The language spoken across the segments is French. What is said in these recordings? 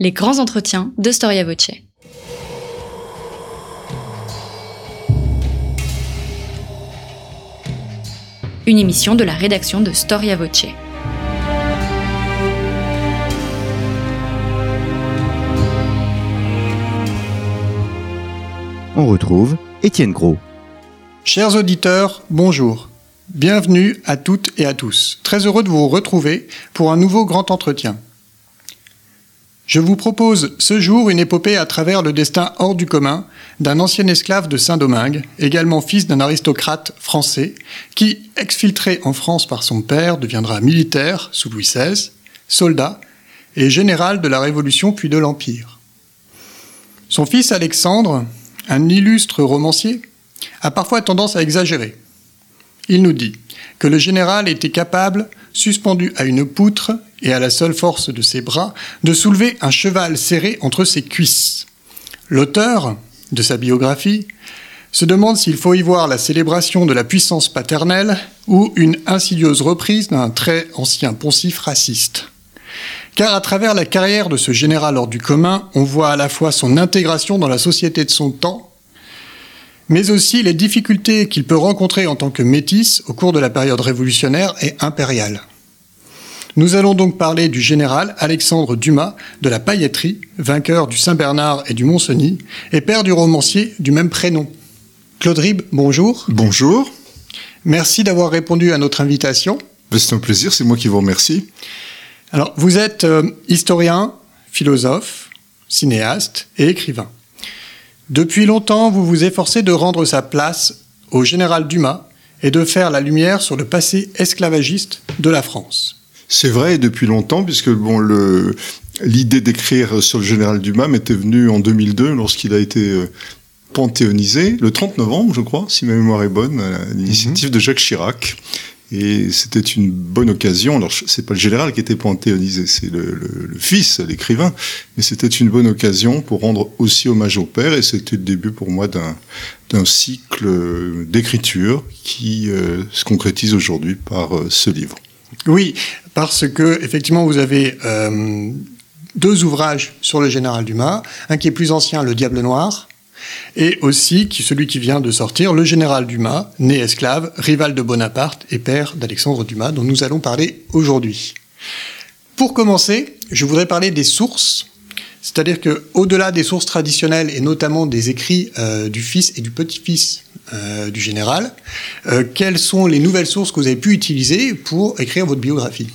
Les grands entretiens de Storia Voce. Une émission de la rédaction de Storia Voce. On retrouve Étienne Gros. Chers auditeurs, bonjour. Bienvenue à toutes et à tous. Très heureux de vous retrouver pour un nouveau grand entretien. Je vous propose ce jour une épopée à travers le destin hors du commun d'un ancien esclave de Saint-Domingue, également fils d'un aristocrate français, qui, exfiltré en France par son père, deviendra militaire sous Louis XVI, soldat et général de la Révolution puis de l'Empire. Son fils Alexandre, un illustre romancier, a parfois tendance à exagérer. Il nous dit que le général était capable, suspendu à une poutre et à la seule force de ses bras, de soulever un cheval serré entre ses cuisses. L'auteur de sa biographie se demande s'il faut y voir la célébration de la puissance paternelle ou une insidieuse reprise d'un très ancien poncif raciste. Car à travers la carrière de ce général hors du commun, on voit à la fois son intégration dans la société de son temps mais aussi les difficultés qu'il peut rencontrer en tant que métis au cours de la période révolutionnaire et impériale. Nous allons donc parler du général Alexandre Dumas de la pailletterie, vainqueur du Saint-Bernard et du Mont-Cenis, et père du romancier du même prénom. Claude Rib, bonjour. Bonjour. Merci d'avoir répondu à notre invitation. C'est un plaisir, c'est moi qui vous remercie. Alors, vous êtes euh, historien, philosophe, cinéaste et écrivain. Depuis longtemps, vous vous efforcez de rendre sa place au général Dumas et de faire la lumière sur le passé esclavagiste de la France. C'est vrai, depuis longtemps, puisque bon, le, l'idée d'écrire sur le général Dumas m'était venue en 2002 lorsqu'il a été euh, panthéonisé, le 30 novembre, je crois, si ma mémoire est bonne, à l'initiative de Jacques Chirac. Et c'était une bonne occasion. Alors, c'est pas le général qui était panthéonisé, c'est le, le, fils, l'écrivain. Mais c'était une bonne occasion pour rendre aussi hommage au père. Et c'était le début pour moi d'un, d'un cycle d'écriture qui euh, se concrétise aujourd'hui par euh, ce livre. Oui, parce que effectivement, vous avez euh, deux ouvrages sur le général Dumas. Un qui est plus ancien, Le Diable Noir, et aussi celui qui vient de sortir, le général Dumas, né esclave, rival de Bonaparte et père d'Alexandre Dumas, dont nous allons parler aujourd'hui. Pour commencer, je voudrais parler des sources, c'est-à-dire que au-delà des sources traditionnelles et notamment des écrits euh, du fils et du petit-fils euh, du général, euh, quelles sont les nouvelles sources que vous avez pu utiliser pour écrire votre biographie?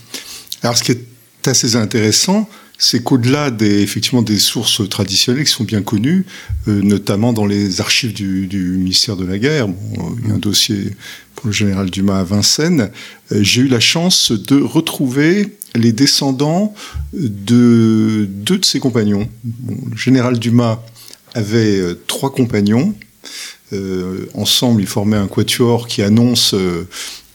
Alors, ce qui est assez intéressant, c'est qu'au-delà des, effectivement, des sources traditionnelles qui sont bien connues, euh, notamment dans les archives du, ministère de la Guerre, il y a un dossier pour le général Dumas à Vincennes, euh, j'ai eu la chance de retrouver les descendants de deux de ses compagnons. Le général Dumas avait euh, trois compagnons. ensemble, ils formaient un quatuor qui annonce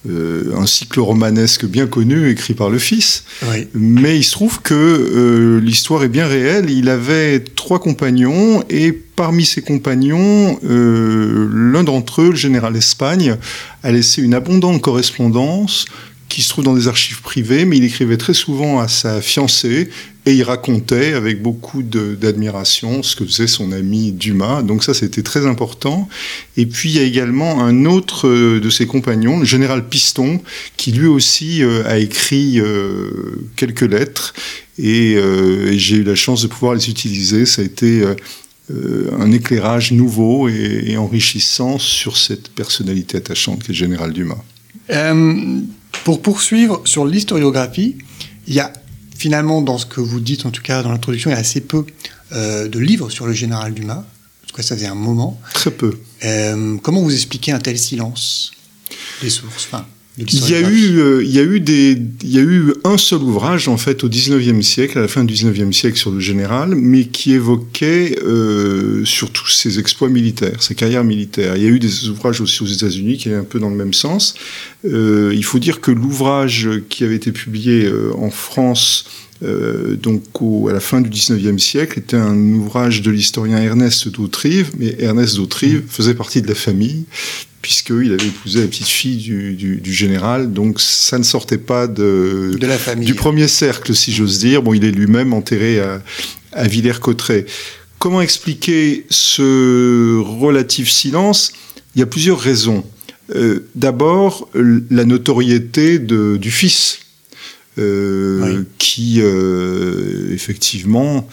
euh, un cycle romanesque bien connu écrit par le fils. Oui. Mais il se trouve que euh, l'histoire est bien réelle. Il avait trois compagnons et parmi ses compagnons, euh, l'un d'entre eux, le général Espagne, a laissé une abondante correspondance qui se trouve dans des archives privées, mais il écrivait très souvent à sa fiancée et il racontait avec beaucoup d'admiration ce que faisait son ami Dumas. Donc ça, c'était très important. Et puis il y a également un autre euh, de ses compagnons, le général Piston, qui lui aussi euh, a écrit euh, quelques lettres et, j'ai eu la chance de pouvoir les utiliser. Ça a été un éclairage nouveau et, et, enrichissant sur cette personnalité attachante qu'est le général Dumas. Pour poursuivre sur l'historiographie, il y a finalement dans ce que vous dites, en tout cas dans l'introduction, il y a assez peu euh, de livres sur le général Dumas. En tout cas, ça faisait un moment. Très peu. Euh, comment vous expliquez un tel silence des sources enfin, il y a eu, euh, il y a eu des, il y a eu un seul ouvrage en fait au 19e siècle, à la fin du 19e siècle sur le général, mais qui évoquait euh, surtout ses exploits militaires, sa carrière militaire. Il y a eu des ouvrages aussi aux États-Unis qui allaient un peu dans le même sens. Euh, il faut dire que l'ouvrage qui avait été publié euh, en France euh, donc au, à la fin du 19e siècle, était un ouvrage de l'historien Ernest d'Autrive, mais Ernest d'Autrive mmh. faisait partie de la famille, puisqu'il avait épousé la petite fille du, du, du, général, donc ça ne sortait pas de, de la famille. du premier cercle, si j'ose dire. Bon, il est lui-même enterré à, à Villers-Cotterêts. Comment expliquer ce relatif silence? Il y a plusieurs raisons. Euh, d'abord, la notoriété de, du fils, euh, qui euh, effectivement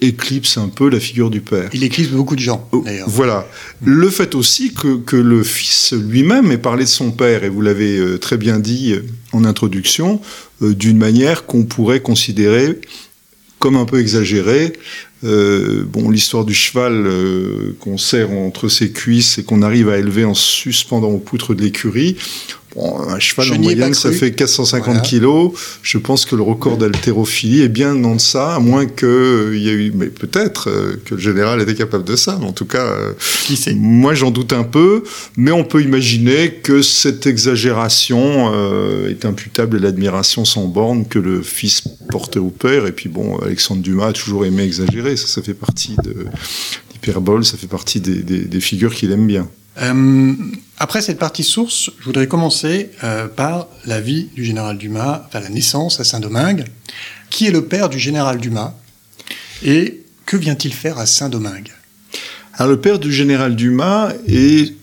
éclipse un peu la figure du père. Il éclipse beaucoup de gens, oh, d'ailleurs. Voilà. Le fait aussi que, que le fils lui-même ait parlé de son père, et vous l'avez très bien dit en introduction, d'une manière qu'on pourrait considérer comme un peu exagérée, euh, bon, l'histoire du cheval euh, qu'on serre entre ses cuisses et qu'on arrive à élever en suspendant aux poutres de l'écurie, un cheval en moyenne, ça fait 450 kilos. Je pense que le record d'haltérophilie est bien en ça, à moins qu'il euh, y ait eu, mais peut-être euh, que le général était capable de ça. Mais en tout cas, euh, Qui sait? moi j'en doute un peu, mais on peut imaginer que cette exagération est imputable à l'admiration sans borne que le fils portait au père. Et puis bon, Alexandre Dumas a toujours aimé exagérer. Ça, ça fait partie de l'hyperbole, ça fait partie des, des figures qu'il aime bien. Euh, après cette partie source, je voudrais commencer euh, par la vie du général Dumas, enfin la naissance à Saint-Domingue. Qui est le père du général Dumas et que vient-il faire à Saint-Domingue? Alors le père du général Dumas est,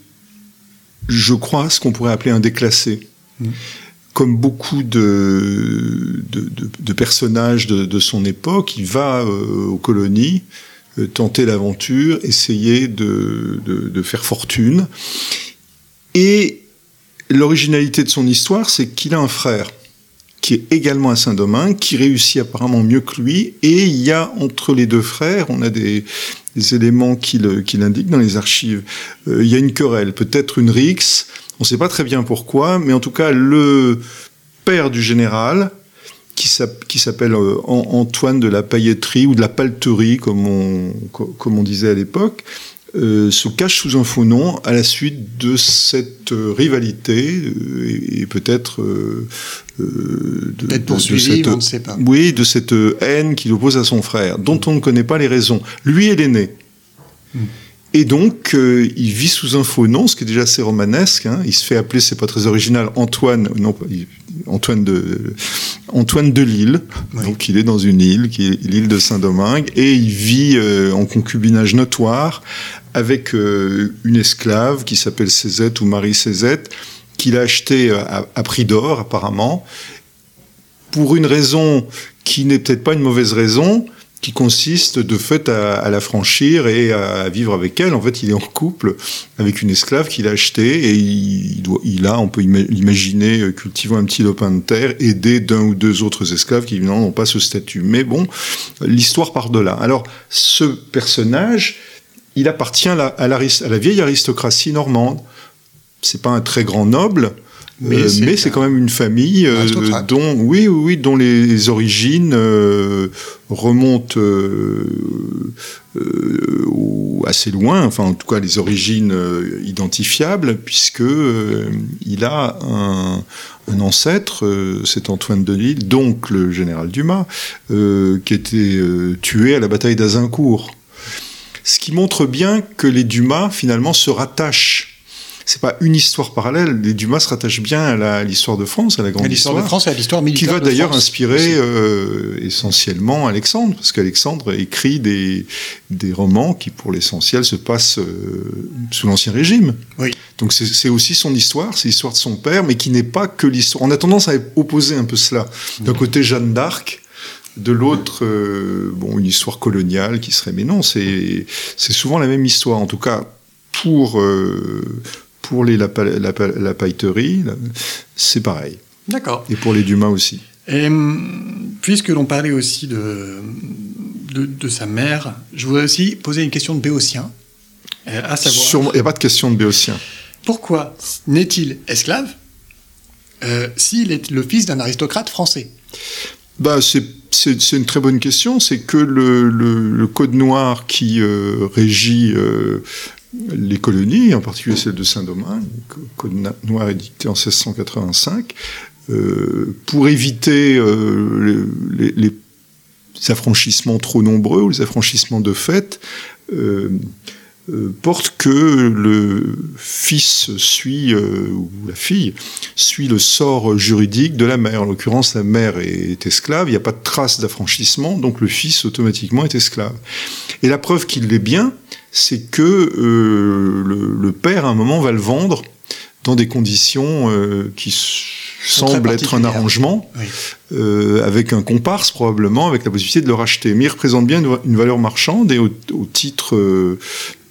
je crois, ce qu'on pourrait appeler un déclassé. Mmh. Comme beaucoup de, de, de, de personnages de, son époque, il va euh, aux colonies tenter l'aventure, essayer de, de, faire fortune. Et l'originalité de son histoire, c'est qu'il a un frère qui est également à Saint-Domingue, qui réussit apparemment mieux que lui, et il y a entre les deux frères, on a des, des éléments qui l'indiquent dans les archives, euh, il y a une querelle, peut-être une rixe, on ne sait pas très bien pourquoi, mais en tout cas, le père du général qui s'appelle euh, Antoine de la pailletterie ou de la palterie, comme on, comme on disait à l'époque, euh, se cache sous un faux nom à la suite de cette euh, rivalité et, peut-être euh, de, poursuivi, cette, on ne sait pas. Oui, de cette haine qu'il oppose à son frère, dont on ne connaît pas les raisons. Lui est l'aîné. Hmm. Et donc, euh, il vit sous un faux nom, ce qui est déjà assez romanesque. Hein. Il se fait appeler, c'est pas très original, Antoine, non, Antoine de, Antoine de Lille. Donc, il est dans une île, qui est l'île de Saint-Domingue, et il vit euh, en concubinage notoire avec euh, une esclave qui s'appelle Cézette ou Marie Cézette, qu'il a achetée à, à prix d'or, apparemment, pour une raison qui n'est peut-être pas une mauvaise raison, qui consiste de fait à, la franchir et à vivre avec elle. En fait, il est en couple avec une esclave qu'il a achetée et il, doit, il a, on peut l'imaginer, euh, cultivant un petit lopin de terre, aidé d'un ou deux autres esclaves qui n'ont pas ce statut. Mais bon, l'histoire part de là. Alors, ce personnage, il appartient à la, à la vieille aristocratie normande. C'est pas un très grand noble, mais euh, c'est quand même une famille euh, dont, oui, oui, dont les origines euh, remontent assez loin. Enfin, en tout cas, les origines identifiables, puisque il a un, un ancêtre, c'est Antoine de Lille, donc le général Dumas, qui était tué à la bataille d'Azincourt. Ce qui montre bien que les Dumas finalement se rattachent c'est pas une histoire parallèle. Les Dumas se rattachent bien à l'histoire de France, à la grande histoire. de France et à l'histoire militaire. Qui va d'ailleurs inspirer euh, essentiellement Alexandre, parce qu'Alexandre écrit des, des romans qui, pour l'essentiel, se passent euh, sous l'Ancien Régime. Oui. Donc c'est aussi son histoire, c'est l'histoire de son père, mais qui n'est pas que l'histoire. On a tendance à opposer un peu cela. D'un mmh. côté, Jeanne d'Arc, de l'autre, euh, bon, une histoire coloniale qui serait. Mais non, c'est souvent la même histoire. En tout cas, pour, euh, pour les, la, la, pailleterie, c'est pareil. D'accord. Et pour les Dumas aussi. Et hum, puisque l'on parlait aussi de, de, sa mère, je voudrais aussi poser une question de Béotien. Euh, à savoir. Il n'y a pas de question de Béotien. Pourquoi n'est-il esclave euh, s'il est le fils d'un aristocrate français? Bah, c'est une très bonne question. C'est que le, le, code noir qui euh, régit euh, les colonies, en particulier celle de Saint-Domingue, Code noir édicté en 1685, euh, pour éviter euh, les, affranchissements trop nombreux ou les affranchissements de fait, euh, euh, porte que le fils suit, ou la fille, suit le sort juridique de la mère. En l'occurrence, la mère est esclave, il n'y a pas de trace d'affranchissement, donc le fils automatiquement est esclave. Et la preuve qu'il l'est bien, c'est que euh, le, le, père, à un moment, va le vendre dans des conditions qui semble être un arrangement, euh, avec un comparse probablement, avec la possibilité de le racheter. Mais il représente bien une, valeur marchande et au, titre euh,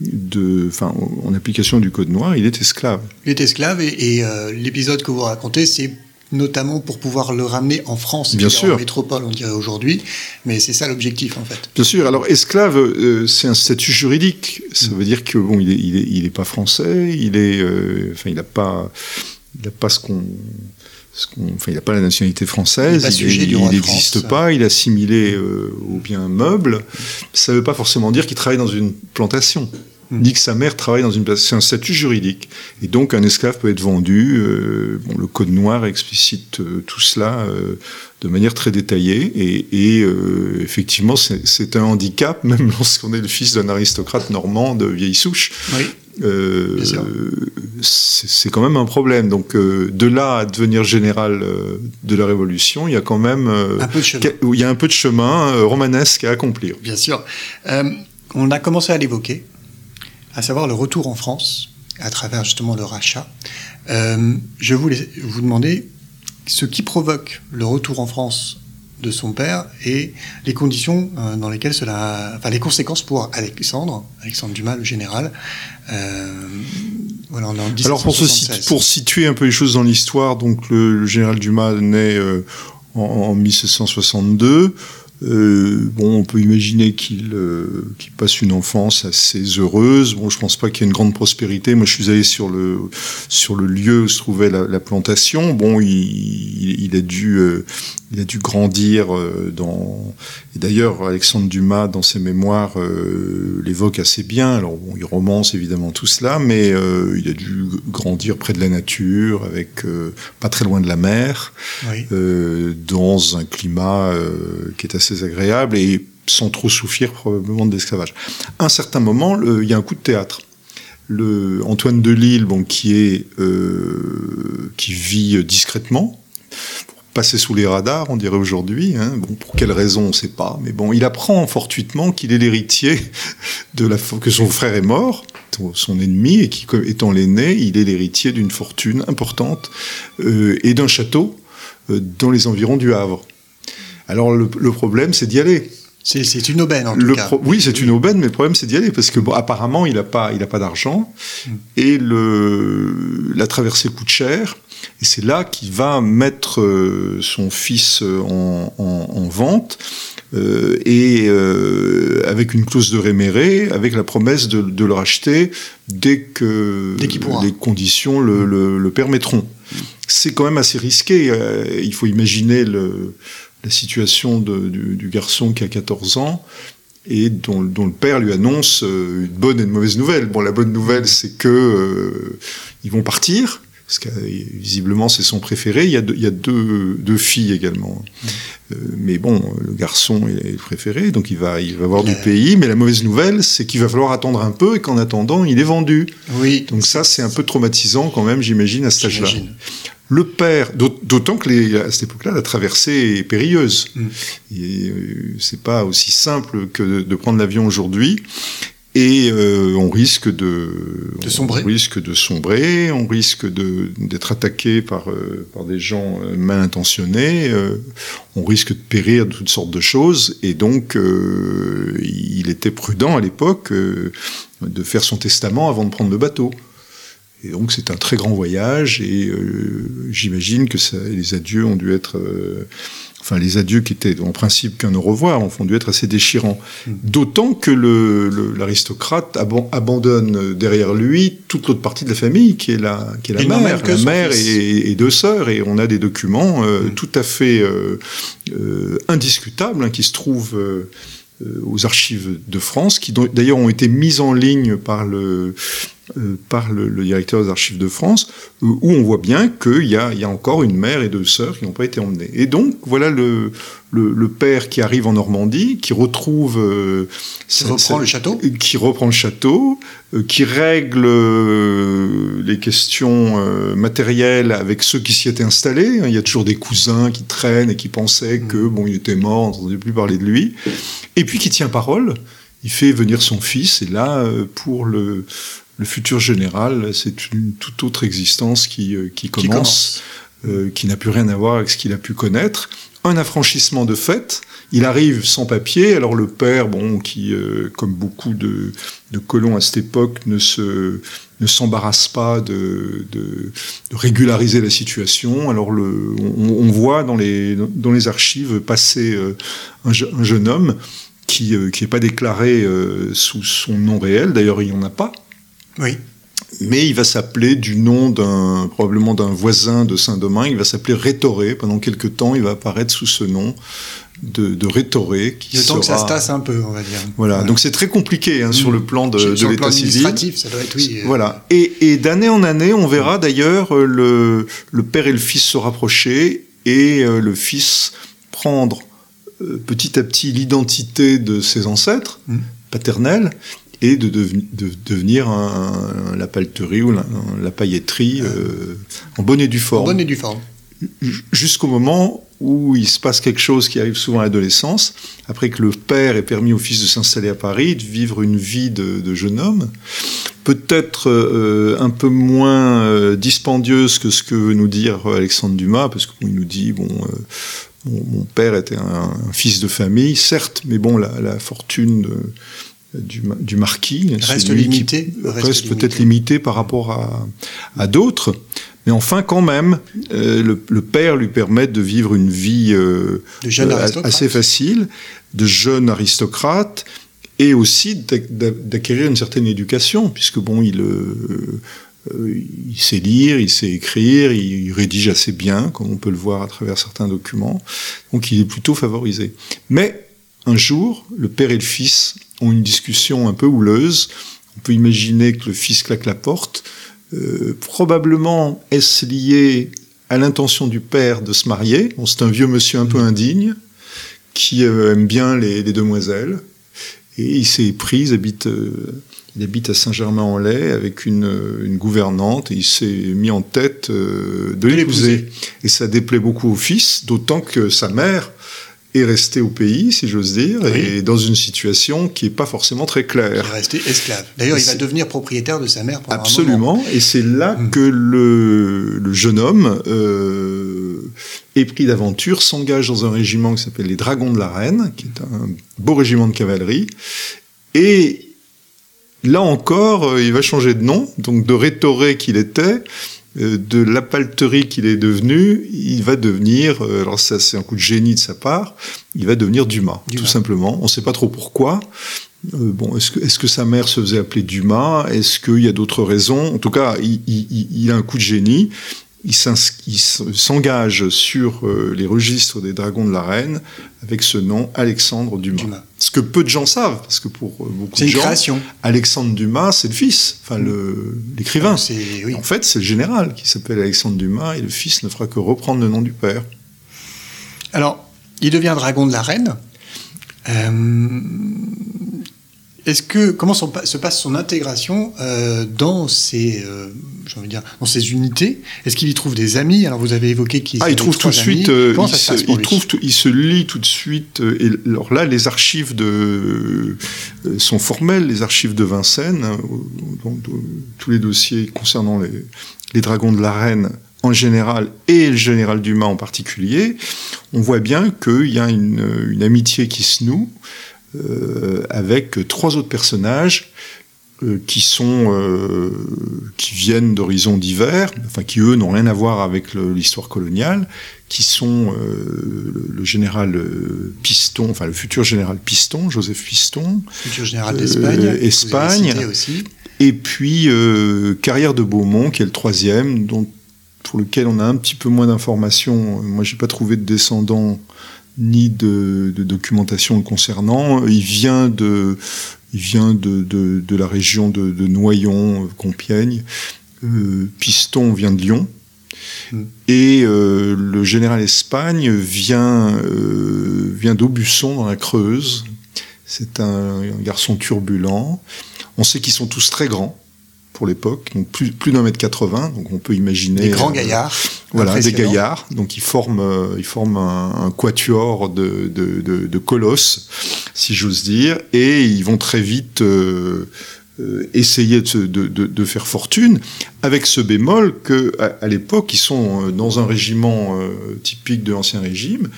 de, enfin, en application du code noir, il est esclave. Il est esclave et, euh, l'épisode que vous racontez, c'est notamment pour pouvoir le ramener en France, bien sûr, en métropole, on dirait aujourd'hui. Mais c'est ça l'objectif, en fait. Bien sûr. Alors, esclave, c'est un statut juridique. Ça veut dire que bon, il est, il est, il est pas français. Il est, enfin, il n'a pas, il a pas ce qu'on Enfin, il n'a pas la nationalité française, il n'existe pas, il est assimilé euh, aux biens meubles. Ça ne veut pas forcément dire qu'il travaille dans une plantation, hmm. ni que sa mère travaille dans une plantation. C'est un statut juridique. Et donc un esclave peut être vendu. Euh, bon, le Code noir explicite euh, tout cela de manière très détaillée. Et, et effectivement, c'est un handicap, même lorsqu'on est le fils d'un aristocrate normand de vieille souche. Oui. Euh, c'est quand même un problème. Donc euh, de là à devenir général euh, de la Révolution, il y a quand même un peu de chemin. il y a un peu de chemin romanesque à accomplir. Bien sûr. on a commencé à l'évoquer, à savoir le retour en France à travers justement le rachat. je voulais vous demander ce qui provoque le retour en France de son père et les conditions euh, dans lesquelles cela, enfin les conséquences pour Alexandre, Alexandre Dumas, le général. Euh, Alors pour, situer un peu les choses dans l'histoire, donc le, général Dumas naît euh, en, en 1762. Euh, bon, on peut imaginer qu'il euh, passe une enfance assez heureuse. Bon, je pense pas qu'il y ait une grande prospérité. Moi, je suis allé sur le sur le lieu où se trouvait la, la plantation. Bon, il, il, a dû euh, il a dû grandir dans. Et d'ailleurs, Alexandre Dumas, dans ses mémoires, l'évoque assez bien. Alors, bon, il romance évidemment tout cela, mais il a dû grandir près de la nature, avec pas très loin de la mer, oui. dans un climat qui est assez agréable et sans trop souffrir probablement de l'esclavage. À un certain moment, il y a un coup de théâtre. Le, Antoine de Lille, qui, est, euh, qui vit discrètement, passer sous les radars, on dirait aujourd'hui. Hein. Bon, pour quelle raison, on ne sait pas. Mais bon, il apprend fortuitement qu'il est l'héritier de la que son frère est mort, son ennemi, et qui, étant l'aîné, il est l'héritier d'une fortune importante euh, et d'un château euh, dans les environs du Havre. Alors le, problème, c'est d'y aller. C'est une aubaine en tout cas. Oui, c'est une aubaine, mais le problème c'est d'y aller parce que bon, apparemment il n'a pas, il a pas d'argent mm. et le, la traversée coûte cher. Et c'est là qu'il va mettre euh, son fils euh, en, vente euh, et avec une clause de réméré, avec la promesse de, le racheter dès que les conditions le, le permettront. C'est quand même assez risqué. il faut imaginer le la situation du, garçon qui a 14 ans et dont, le père lui annonce euh, une bonne et une mauvaise nouvelle. Bon, la bonne nouvelle, c'est que euh, ils vont partir, parce que visiblement c'est son préféré. Il y a, deux, il y a deux, deux filles également. Mmh. Euh, mais bon, le garçon est le préféré, donc il va, il va avoir du pays. Mais la mauvaise nouvelle, c'est qu'il va falloir attendre un peu et qu'en attendant, il est vendu. Oui. Donc ça, c'est un peu traumatisant quand même, j'imagine, à cet âge-là. Le père, d'autant que les, à cette époque-là, la traversée est périlleuse. Mm. Euh, c'est pas aussi simple que de, prendre l'avion aujourd'hui. Et euh, on risque de, de sombrer. On risque de sombrer, on risque d'être attaqué par, euh, par des gens mal intentionnés, on risque de périr de toutes sortes de choses. Et donc, il était prudent à l'époque de faire son testament avant de prendre le bateau. Et donc c'est un très grand voyage et euh, j'imagine que ça, les adieux ont dû être, euh, enfin les adieux qui étaient en principe qu'un au revoir, ont dû être assez déchirants. Mm. D'autant que l'aristocrate abandonne derrière lui toute l'autre partie de la famille qui est la, qui est la mère, la mère et, deux sœurs et on a des documents euh, mm. tout à fait indiscutables hein, qui se trouvent aux archives de France, qui d'ailleurs ont été mises en ligne par le, euh, par le, directeur des archives de France, euh, où on voit bien qu'il y, y a, encore une mère et deux sœurs qui n'ont pas été emmenées. Et donc, voilà le, le, père qui arrive en Normandie, qui retrouve... Euh, qui reprend le château Qui reprend le château, qui règle les questions matérielles avec ceux qui s'y étaient installés. Il y a toujours des cousins qui traînent et qui pensaient que, mm. bon, il était mort, on n'entendait plus parler de lui. Et puis qui tient parole il fait venir son fils, et là, pour le, le futur général, c'est une toute autre existence qui, euh, qui commence, euh, qui, n'a plus rien à voir avec ce qu'il a pu connaître. Un affranchissement de fait. Il arrive sans papier. Alors le père, bon, qui, euh, comme beaucoup de, de, colons à cette époque, ne se ne s'embarrasse pas de, de, régulariser la situation. Alors le, on, voit dans les, dans les archives passer un, un, jeune homme qui n'est pas déclaré sous son nom réel. D'ailleurs, il n'y en a pas. Oui. Mais il va s'appeler du nom d'un probablement d'un voisin de Saint-Domingue. Il va s'appeler Rétoré. Pendant quelques temps, il va apparaître sous ce nom de, de Rétoré. Qui le temps que ça se tasse un peu, on va dire. Voilà. Donc c'est très compliqué hein, sur le plan de, de l'état civil. ça doit être oui. Euh. Voilà. Et, et d'année en année, on verra d'ailleurs euh, le, le père et le fils se rapprocher et euh, le fils prendre petit à petit l'identité de ses ancêtres mmh. paternels et de, devenir la pelleterie ou la, pailletterie euh, en bonne et due forme. bonne et due forme. Jusqu'au moment où il se passe quelque chose qui arrive souvent à l'adolescence, après que le père ait permis au fils de s'installer à Paris, de vivre une vie de, jeune homme, peut-être euh, un peu moins euh, dispendieuse que ce que veut nous dire Alexandre Dumas, parce qu'il nous dit, bon, mon, père était un, fils de famille, certes, mais bon, la, la fortune du, marquis. Reste limité. Reste, peut-être limité par rapport à, à d'autres. Mais enfin, quand même, euh, le, père lui permet de vivre une vie euh, euh, assez facile, de jeune aristocrate, et aussi d'acquérir une certaine éducation, puisque bon, il, il sait lire, il sait écrire, il, rédige assez bien, comme on peut le voir à travers certains documents. Donc, il est plutôt favorisé. Mais un jour, le père et le fils ont une discussion un peu houleuse. On peut imaginer que le fils claque la porte. Euh, probablement est-ce lié à l'intention du père de se marier. Bon, c'est un vieux monsieur un peu mm. indigne qui euh, aime bien les, demoiselles. Et il s'est pris, il habite, euh, il habite à Saint-Germain-en-Laye avec une, une, gouvernante et il s'est mis en tête de l'épouser. Et ça déplaît beaucoup au fils, d'autant que sa mère est resté au pays, si j'ose dire, et dans une situation qui n'est pas forcément très claire. Il est resté esclave. D'ailleurs, il va devenir propriétaire de sa mère pendant Absolument, un moment. et c'est là mm. que le, le, jeune homme euh, épris d'aventure s'engage dans un régiment qui s'appelle les Dragons de la Reine, qui est un beau régiment de cavalerie, et là encore, euh, il va changer de nom, donc de Rétoré qu'il était, euh, de l'appalterie qu'il est devenu, il va devenir, euh, alors ça c'est un coup de génie de sa part, il va devenir Dumas, tout simplement. On ne sait pas trop pourquoi. Euh, bon, est-ce que, est que, sa mère se faisait appeler Dumas? Est-ce qu'il y a d'autres raisons? En tout cas, il, il, a un coup de génie il s'engage sur euh, les registres des dragons de la reine avec ce nom Alexandre Dumas. Ce que peu de gens savent, parce que pour euh, beaucoup de gens, Alexandre Dumas, c'est le fils, enfin l'écrivain. En fait, c'est le général qui s'appelle Alexandre Dumas et le fils ne fera que reprendre le nom du père. Alors, il devient dragon de la reine. Euh, est-ce que comment se passe son intégration euh, dans ces euh, dire dans ces unités? Est-ce qu'il y trouve des amis? Alors vous avez évoqué qu'il ah, il trouve tout de suite. Euh, il, se, il trouve, il se lie tout de suite. Euh, et alors là, les archives de euh, sont formelles. Les archives de Vincennes, hein, donc, tous les dossiers concernant les, les dragons de la reine en général et le général Dumas en particulier, on voit bien qu'il y a une, une amitié qui se noue. Euh, avec trois autres personnages euh, qui sont euh, qui viennent d'horizons divers, enfin qui eux n'ont rien à voir avec l'histoire coloniale, qui sont le, général Piston, enfin le futur général Piston, Joseph Piston, futur général d'Espagne, Espagne, aussi. et puis Carrière de Beaumont qui est le troisième, dont pour lequel on a un petit peu moins d'informations. Moi, j'ai pas trouvé de descendants ni de, documentation le concernant. Il vient de, il vient de, de, la région de, Noyon, Compiègne. Piston vient de Lyon. Mm. Et le général Espagne vient, vient d'Aubusson dans la Creuse. C'est un, garçon turbulent. On sait qu'ils sont tous très grands pour l'époque, donc plus, plus d'un mètre 80, donc on peut imaginer... Des grands gaillards. voilà, des gaillards, donc ils forment, euh, ils forment un, quatuor de, de, de, colosses, si j'ose dire, et ils vont très vite euh, euh, essayer de, de, faire fortune, avec ce bémol que à, l'époque, ils sont dans un régiment typique de l'Ancien Régime,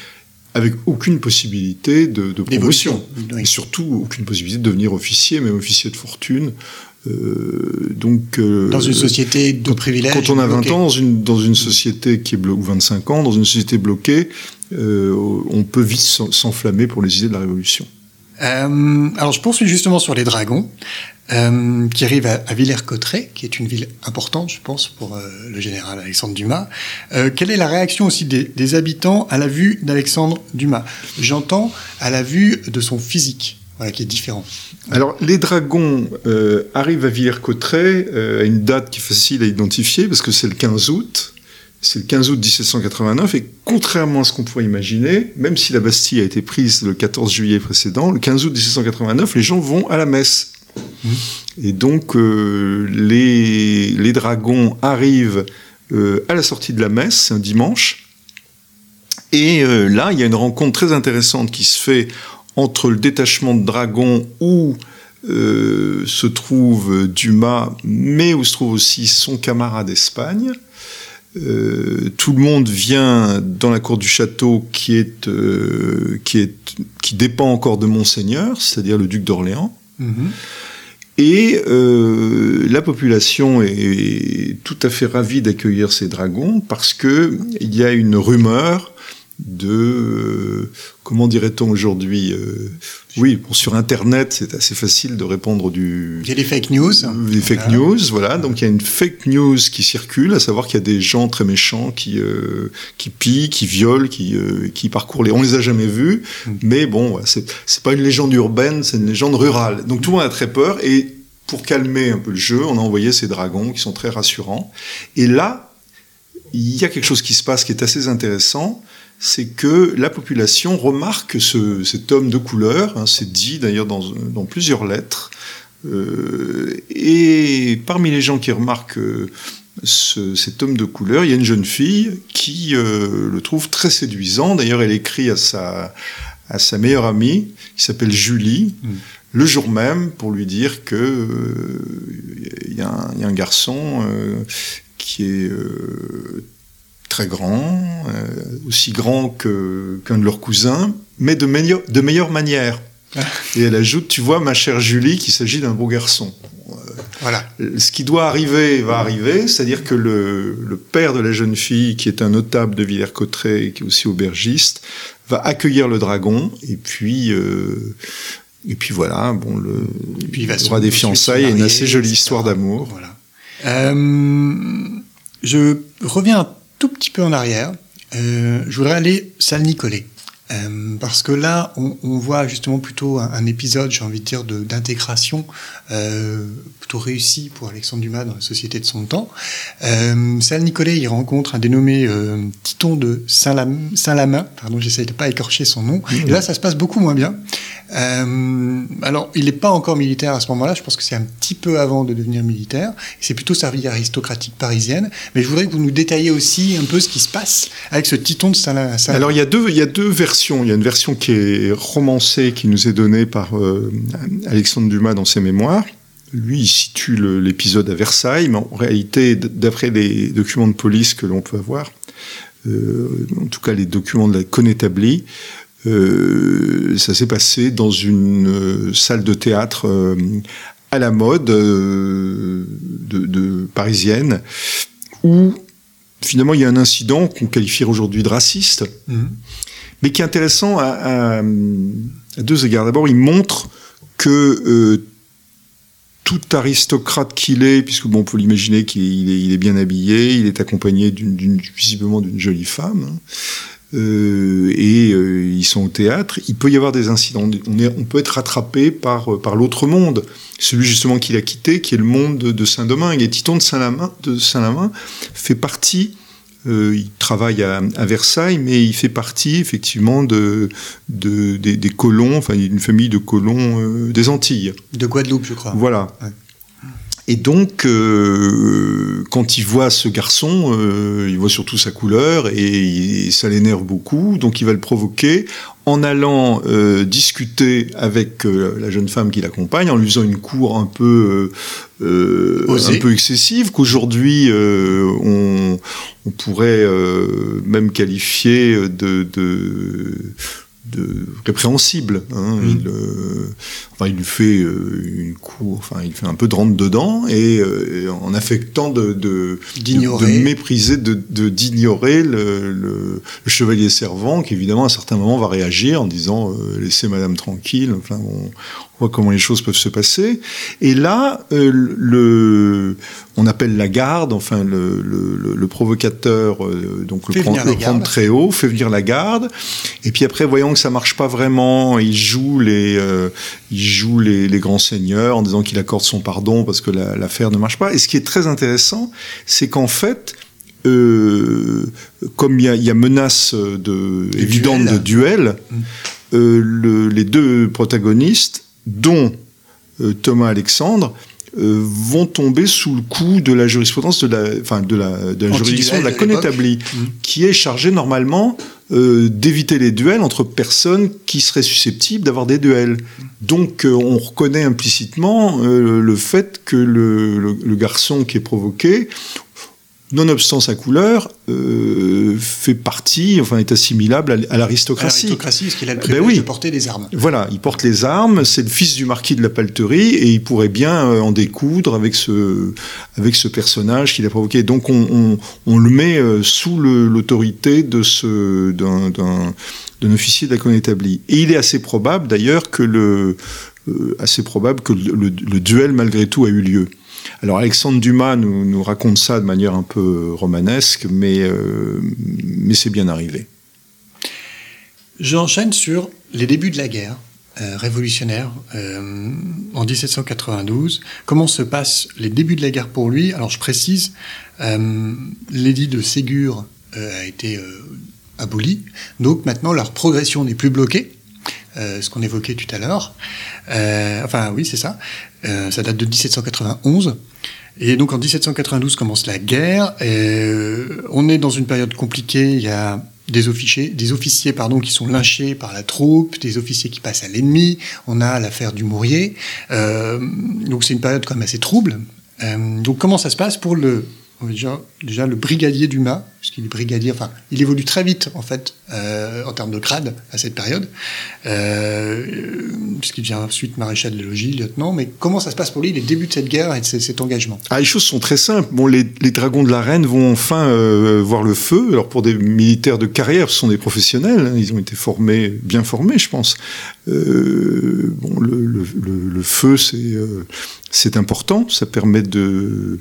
avec aucune possibilité de, promotion. Et surtout, aucune possibilité de devenir officier, même officier de fortune. Euh, donc, euh, dans une société de privilèges. Quand on a 20 ans dans une, dans une société qui est bloquée, ou 25 ans, dans une société bloquée, euh, on peut vite s'enflammer pour les idées de la révolution. alors je poursuis justement sur les dragons. Qui arrive à, Villers-Cotterêts, qui est une ville importante, je pense, pour le général Alexandre Dumas. Quelle est la réaction aussi des, habitants à la vue d'Alexandre Dumas? J'entends à la vue de son physique, voilà, qui est différent. Alors, les dragons arrivent à Villers-Cotterêts à une date qui est facile à identifier, parce que c'est le 15 août. C'est le 15 août 1789, et contrairement à ce qu'on pourrait imaginer, même si la Bastille a été prise le 14 juillet précédent, le 15 août 1789, les gens vont à la messe et donc, euh, les, dragons arrivent euh, à la sortie de la messe, un dimanche. Et euh, là, il y a une rencontre très intéressante qui se fait entre le détachement de dragons où se trouve Dumas, mais où se trouve aussi son camarade d'Espagne. tout le monde vient dans la cour du château qui, est, qui, est, qui dépend encore de Monseigneur, c'est-à-dire le duc d'Orléans. Mm-hmm. Et euh, la population est tout à fait ravie d'accueillir ces dragons parce que il y a une rumeur de euh, comment dirait-on aujourd'hui euh, Oui, sur Internet, c'est assez facile de répondre du. Il y a des fake news. Des fake news, voilà. Donc il y a une fake news qui circule, à savoir qu'il y a des gens très méchants qui euh, qui pillent, qui violent, qui qui parcourent les. On les a jamais vus, mm. mais bon, c'est c'est pas une légende urbaine, c'est une légende rurale. Donc tout le monde a très peur et pour calmer un peu le jeu, on a envoyé ces dragons qui sont très rassurants. Et là, il y a quelque chose qui se passe qui est assez intéressant c'est que la population remarque ce, cet homme de couleur, hein, c'est dit d'ailleurs dans, dans, plusieurs lettres, euh, et parmi les gens qui remarquent euh, ce, cet homme de couleur, il y a une jeune fille qui euh, le trouve très séduisant. D'ailleurs, elle écrit à sa, à sa meilleure amie, qui s'appelle Julie, mm. le jour même, pour lui dire que euh, il y, y, a un garçon qui est très grand, euh, aussi grand qu'un de leurs cousins, mais de, meilleure, de meilleure manière. Et elle ajoute, tu vois, ma chère Julie, qu'il s'agit d'un beau garçon. Euh, voilà. Ce qui doit arriver va arriver, c'est-à-dire que le, le, père de la jeune fille, qui est un notable de Villers-Cotterêts et qui est aussi aubergiste, va accueillir le dragon, et puis... Euh, et puis voilà, bon, le, et puis il va aura des fiançailles et une assez jolie histoire d'amour. Voilà. je reviens tout petit peu en arrière. Euh, je voudrais aller salle Nicolet. Euh, parce que là, on, on, voit justement plutôt un, un épisode, j'ai envie de dire, d'intégration euh, plutôt réussi pour Alexandre Dumas dans la société de son temps. Euh, Salle Nicolet, il rencontre un dénommé euh, Titon de Saint-Lamain, pardon, j'essaie de pas écorcher son nom. Et là, ça se passe beaucoup moins bien. Euh, alors, il n'est pas encore militaire à ce moment-là, je pense que c'est un petit peu avant de devenir militaire. C'est plutôt sa vie aristocratique parisienne. Mais je voudrais que vous nous détailliez aussi un peu ce qui se passe avec ce Titon de Saint-Lamain. Alors, il y, a deux, il y a deux versions. Il y a une version qui est romancée, qui nous est donnée par euh, Alexandre Dumas dans ses mémoires. Lui, il situe l'épisode à Versailles, mais en réalité, d'après les documents de police que l'on peut avoir, euh, en tout cas les documents de la connétablie, euh, ça s'est passé dans une salle de théâtre à la mode de, de, parisienne où finalement il y a un incident qu'on qualifierait aujourd'hui de raciste, mhm. Mais qui est intéressant à, deux égards. D'abord, il montre que tout aristocrate qu'il est, puisque bon, on peut l'imaginer qu'il est, bien habillé, il est accompagné visiblement d'une jolie femme. Hein, euh, et euh, ils sont au théâtre, il peut y avoir des incidents. On, peut être rattrapé par, euh, par l'autre monde, celui justement qu'il a quitté, qui est le monde de, Saint-Domingue. Et Titon de Saint-Lamain Saint fait partie euh, il travaille à, à, Versailles, mais il fait partie effectivement de, de des, des, colons, enfin d'une famille de colons euh, des Antilles. De Guadeloupe, je crois. Voilà. Ouais. Et donc, euh, quand il voit ce garçon, euh, il voit surtout sa couleur et, et ça l'énerve beaucoup. Donc, il va le provoquer en allant euh, discuter avec euh, la jeune femme qui l'accompagne, en lui faisant une cour un peu, euh, un peu excessive, qu'aujourd'hui on, on, pourrait même qualifier de, de de répréhensible. Hein. Mmh. Il, euh, enfin, il lui fait euh, une cour, enfin, il fait un peu de rentre dedans et euh, en affectant de, de, de, de mépriser, de d'ignorer le, le, le, chevalier servant qui évidemment à un certain moment va réagir en disant laissez Madame tranquille. Enfin, on, voit comment les choses peuvent se passer. Et là, euh, le, on appelle la garde, enfin le, le, le provocateur, euh, donc le, prend, le prend, très haut, fait venir la garde. Et puis après, voyant que ça marche pas vraiment, il joue les, euh, il joue les, les, grands seigneurs en disant qu'il accorde son pardon parce que l'affaire ne marche pas. Et ce qui est très intéressant, c'est qu'en fait, euh, comme il y, y a, menace de, évidente duel. de duel, mmh. euh, le, les deux protagonistes dont euh, Thomas Alexandre, euh, vont tomber sous le coup de la jurisprudence de la, enfin de la, de la juridiction de la connétablie, mmh. qui est chargée normalement euh, d'éviter les duels entre personnes qui seraient susceptibles d'avoir des duels. Donc euh, on reconnaît implicitement le fait que le, le, le, garçon qui est provoqué, nonobstant sa couleur, euh, fait partie, enfin est assimilable à, l'aristocratie. L'aristocratie, parce qu'il a le privilège ben oui. de porter des armes. Voilà, il porte les armes, c'est le fils du marquis de la Palterie, et il pourrait bien euh, en découdre avec ce, avec ce personnage qu'il a provoqué. Donc on, on, on le met euh, sous l'autorité de ce d'un, d'un, d'un officier de la connétablie. Et il est assez probable d'ailleurs que le euh, assez probable que le, le, le duel malgré tout a eu lieu. Alors Alexandre Dumas nous, raconte ça de manière un peu romanesque, mais, euh, mais c'est bien arrivé. J'enchaîne sur les débuts de la guerre euh, révolutionnaire euh, en 1792. Comment se passent les débuts de la guerre pour lui? Alors je précise, l'édit de Ségur a été aboli, donc maintenant leur progression n'est plus bloquée. Euh, ce qu'on évoquait tout à l'heure. Euh, enfin, oui, c'est ça. Euh, ça date de 1791. Et donc en 1792 commence la guerre. on est dans une période compliquée. Il y a des officiers, des officiers pardon, qui sont lynchés par la troupe, des officiers qui passent à l'ennemi. On a l'affaire du Mourier. donc c'est une période quand même assez trouble. donc comment ça se passe pour le déjà, déjà le brigadier Dumas, puisqu'il est brigadier, enfin, il évolue très vite, en fait, euh, en termes de grade à cette période, euh, puisqu'il devient ensuite maréchal de logis, lieutenant. Mais comment ça se passe pour lui, les débuts de cette guerre et de cet engagement? Ah, Les choses sont très simples. Bon, les, dragons de la reine vont enfin euh, voir le feu. Alors, pour des militaires de carrière, ce sont des professionnels. Hein, ils ont été formés, bien formés, je pense. Bon, le, feu, c'est c'est important, ça permet de,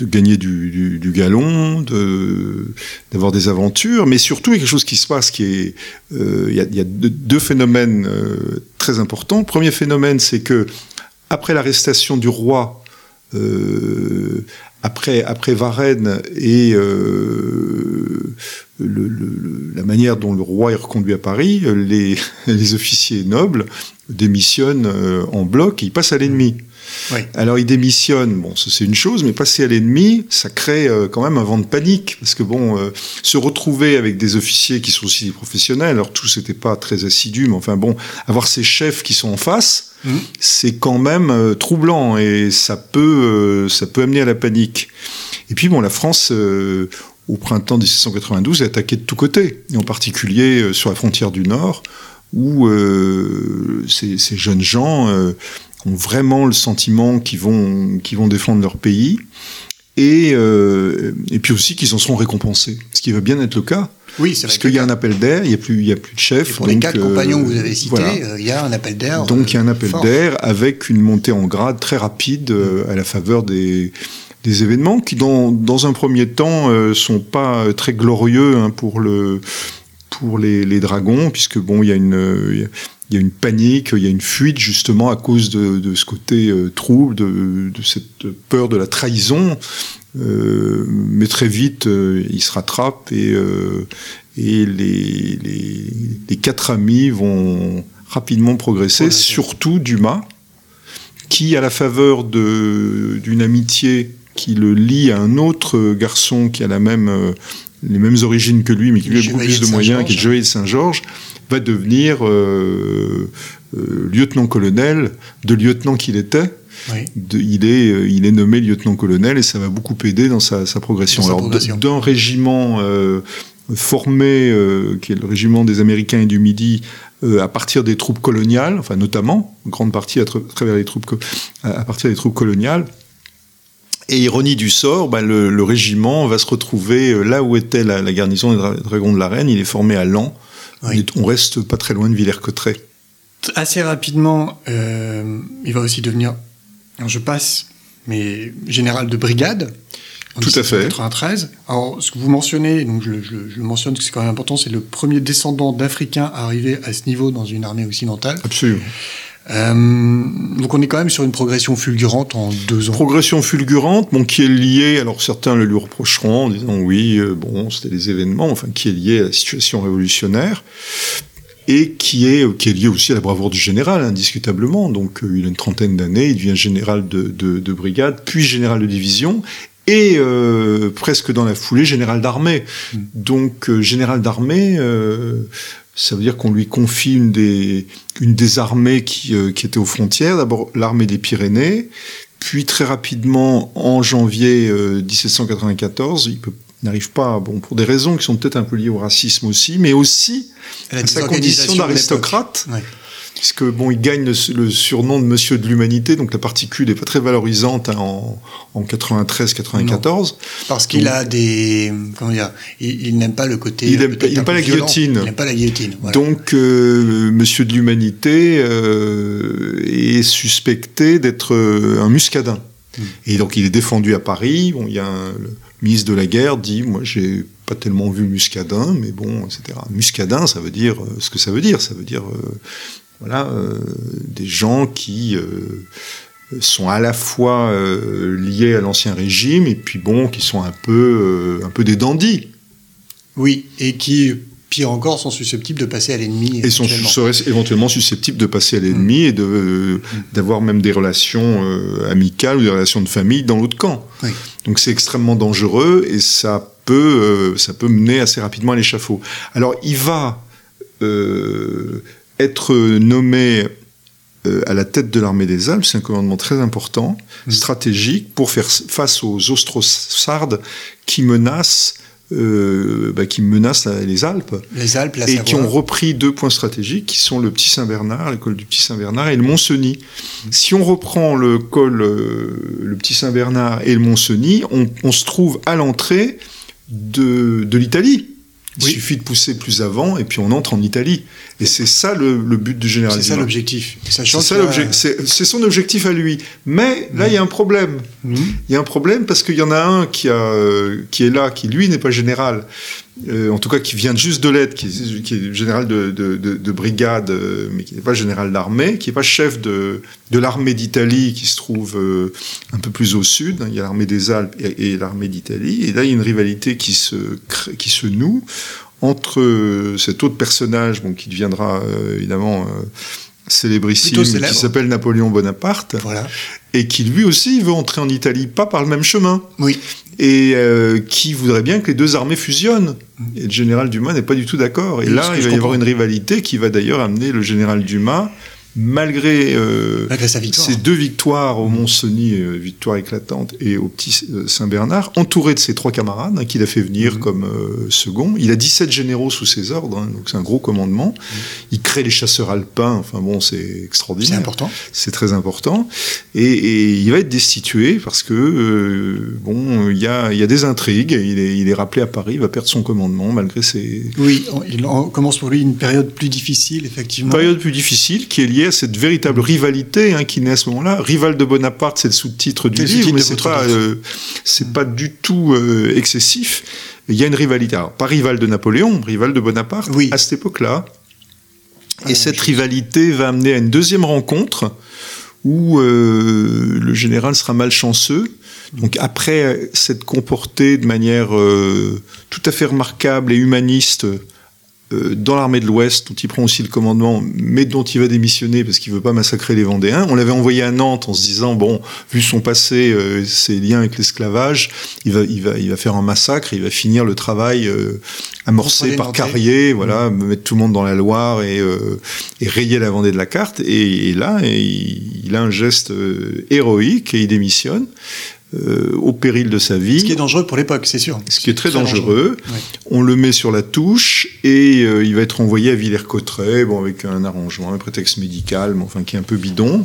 gagner du, galon, d'avoir de, des aventures, mais surtout il y a quelque chose qui se passe qui est, euh, il y a, deux, phénomènes euh, très importants. Premier phénomène, c'est que après l'arrestation du roi, euh, après, après Varennes et la manière dont le roi est reconduit à Paris, les, les officiers nobles démissionnent en bloc et ils passent à l'ennemi. Oui. Alors il démissionne, bon, c'est une chose, mais passer à l'ennemi, ça crée euh, quand même un vent de panique, parce que bon, euh, se retrouver avec des officiers qui sont aussi des professionnels, alors tous n'étaient pas très assidus, mais enfin bon, avoir ces chefs qui sont en face, mmh. c'est quand même euh, troublant et ça peut, ça peut amener à la panique. Et puis bon, la France au printemps 1792 est attaquée de tous côtés, et en particulier sur la frontière du Nord, où ces, ces, jeunes gens ont vraiment le sentiment qu'ils vont, qu'ils vont défendre leur pays. Et, euh, et puis aussi qu'ils en seront récompensés, ce qui va bien être le cas. Oui, c'est Parce qu'il y a un appel d'air, il n'y a, plus, y a plus de chef. Et pour donc, les quatre euh, compagnons que vous avez cités, voilà. euh, il y a un appel d'air. Donc il y a un appel d'air avec une montée en grade très rapide euh, à la faveur des, des événements qui, dans, dans un premier temps, euh, sont pas très glorieux hein, pour le pour les, les dragons, puisque bon, il y a une il y a une panique, il y a une fuite justement à cause de, de ce côté euh, trouble, de, de, cette peur de la trahison. Euh, mais très vite, euh, il se rattrape et, et les, les, les, quatre amis vont rapidement progresser, ouais, surtout Dumas, qui, à la faveur d'une amitié qui le lie à un autre garçon qui a la même, les mêmes origines que lui, mais qui lui a beaucoup plus de moyens, qui est Joël Saint-Georges, va devenir euh, euh, lieutenant-colonel de lieutenant qu'il était. Oui. De, il, est, euh, il est nommé lieutenant-colonel et ça va beaucoup aider dans sa, sa progression. Dans Alors, d'un régiment euh, formé, euh, qui est le régiment des Américains et du Midi, euh, à partir des troupes coloniales, enfin notamment, en grande partie à, tra travers les troupes, à partir des troupes coloniales, et ironie du sort, bah, le, le, régiment va se retrouver là où était la, la garnison des dra dragons de la Reine. Il est formé à Lens. Oui. On reste pas très loin de Villers-Cotterêts. Assez rapidement, euh, il va aussi devenir, alors je passe, mais général de brigade. Tout à fait. 93. Alors, ce que vous mentionnez, donc je, je, je mentionne que c'est quand même important, c'est le premier descendant d'Africains à arriver à ce niveau dans une armée occidentale. Absolument. Euh, donc on est quand même sur une progression fulgurante en deux ans. Progression fulgurante, bon, qui est liée, alors certains le lui reprocheront en disant oui, euh, bon, c'était des événements, enfin, qui est liée à la situation révolutionnaire et qui est, qui est lié aussi à la bravoure du général, indiscutablement. Donc euh, il a une trentaine d'années, il devient général de, de, de, brigade, puis général de division, et euh, presque dans la foulée, général d'armée. Mmh. Donc euh, général d'armée, euh, ça veut dire qu'on lui confie une des, une des armées qui, euh, qui était aux frontières, d'abord l'armée des Pyrénées, puis très rapidement, en janvier euh, 1794, il n'arrive pas, bon, pour des raisons qui sont peut-être un peu liées au racisme aussi, mais aussi à, à sa condition d'aristocrate. Ouais puisque bon, il gagne le, le, surnom de Monsieur de l'humanité, donc la particule n'est pas très valorisante hein, en, en 93-94. Parce qu'il a des, comment dire, il, il n'aime pas le côté. Il n'aime pas, la guillotine. Il n'aime pas la guillotine. Voilà. Donc euh, Monsieur de l'humanité euh, est suspecté d'être euh, un muscadin. Mmh. Et donc il est défendu à Paris. Bon, il y a un, le ministre de la guerre dit, moi j'ai pas tellement vu muscadin, mais bon, etc. Muscadin, ça veut dire ce que ça veut dire. Ça veut dire voilà, euh, des gens qui euh, sont à la fois euh, liés à l'ancien régime et puis bon, qui sont un peu, un peu des dandys. Oui, et qui pire encore, sont susceptibles de passer à l'ennemi. Et sont, seraient éventuellement susceptibles de passer à l'ennemi mmh. et de, d'avoir même des relations euh, amicales ou des relations de famille dans l'autre camp. Oui. Donc c'est extrêmement dangereux et ça peut, euh, ça peut mener assez rapidement à l'échafaud. Alors il va euh, être nommé euh, à la tête de l'armée des Alpes, c'est un commandement très important, mmh. stratégique, pour faire face aux Ostrosardes qui menacent euh, bah, qui menacent la, les Alpes, les Alpes et qui ont repris deux points stratégiques qui sont le Petit Saint-Bernard, l'école du Petit Saint-Bernard et le Mont-Cenis. Mmh. Si on reprend le col, euh, le Petit Saint-Bernard et le Mont-Cenis, on, on, se trouve à l'entrée de, de l'Italie. Il oui. suffit de pousser plus avant et puis on entre en Italie. Et c'est ça le, le, but du général. C'est ça l'objectif. C'est son objectif à lui. Mais là, mmh. il y a un problème. Mmh. Il y a un problème parce qu'il y en a un qui, a, qui est là, qui lui n'est pas général. Euh, en tout cas qui vient juste de l'aide, qui, qui, est général de, de, de, de brigade, euh, mais qui n'est pas général d'armée, qui n'est pas chef de, l'armée d'Italie, qui se trouve euh, un peu plus au sud. Hein, il y a l'armée des Alpes et, et l'armée d'Italie. Et là, il y a une rivalité qui se, qui se noue entre cet autre personnage, bon, qui deviendra évidemment célébrissime, qui s'appelle Napoléon Bonaparte, voilà. et qui lui aussi veut entrer en Italie, pas par le même chemin. Oui. Et euh, qui voudrait bien que les deux armées fusionnent. Et le général Dumas n'est pas du tout d'accord. Et, et là, il va y avoir une rivalité qui va d'ailleurs amener le général Dumas malgré, euh, malgré victoire. ces deux victoires au Mont-Cenis, euh, victoire éclatante, et au Petit euh, Saint-Bernard, entouré de ses trois camarades hein, qu'il a fait venir mmh. comme euh, second. Il a 17 généraux sous ses ordres, hein, donc c'est un gros commandement. Mmh. Il crée les chasseurs alpins, enfin bon, c'est extraordinaire. C'est important. C'est très important. Et, et, il va être destitué parce que, bon, il y a, y a des intrigues. Il est, il est rappelé à Paris, il va perdre son commandement malgré ses... Oui, il commence pour lui une période plus difficile, effectivement. Une période plus difficile qui est liée cette véritable rivalité hein, qui naît à ce moment-là. Rival de Bonaparte, c'est le sous-titre du livre, mais c'est pas, euh, c'est pas du tout euh, excessif. Il y a une rivalité. Alors, pas rival de Napoléon, rival de Bonaparte Oui. à cette époque-là. Ah, Et cette rivalité va amener à une deuxième rencontre où euh, le général sera malchanceux. Donc après s'être comporté de manière tout à fait remarquable et humaniste dans l'armée de l'Ouest, dont il prend aussi le commandement, mais dont il va démissionner parce qu'il veut pas massacrer les Vendéens. On l'avait envoyé à Nantes en se disant bon, vu son passé, euh, ses liens avec l'esclavage, il va, il va, il va faire un massacre, il va finir le travail euh, amorcé par. Carrier, voilà, mettre tout le monde dans la Loire et, euh, et rayer la Vendée de la carte. Et, et là, et il, il a un geste euh, héroïque et il démissionne euh, au péril de sa vie. Ce qui est dangereux pour l'époque, c'est sûr. Ce qui est très, dangereux. On le met sur la touche et euh, il va être envoyé à Villers-Cotterêts, bon, avec un arrangement, un prétexte médical, mais enfin qui est un peu bidon.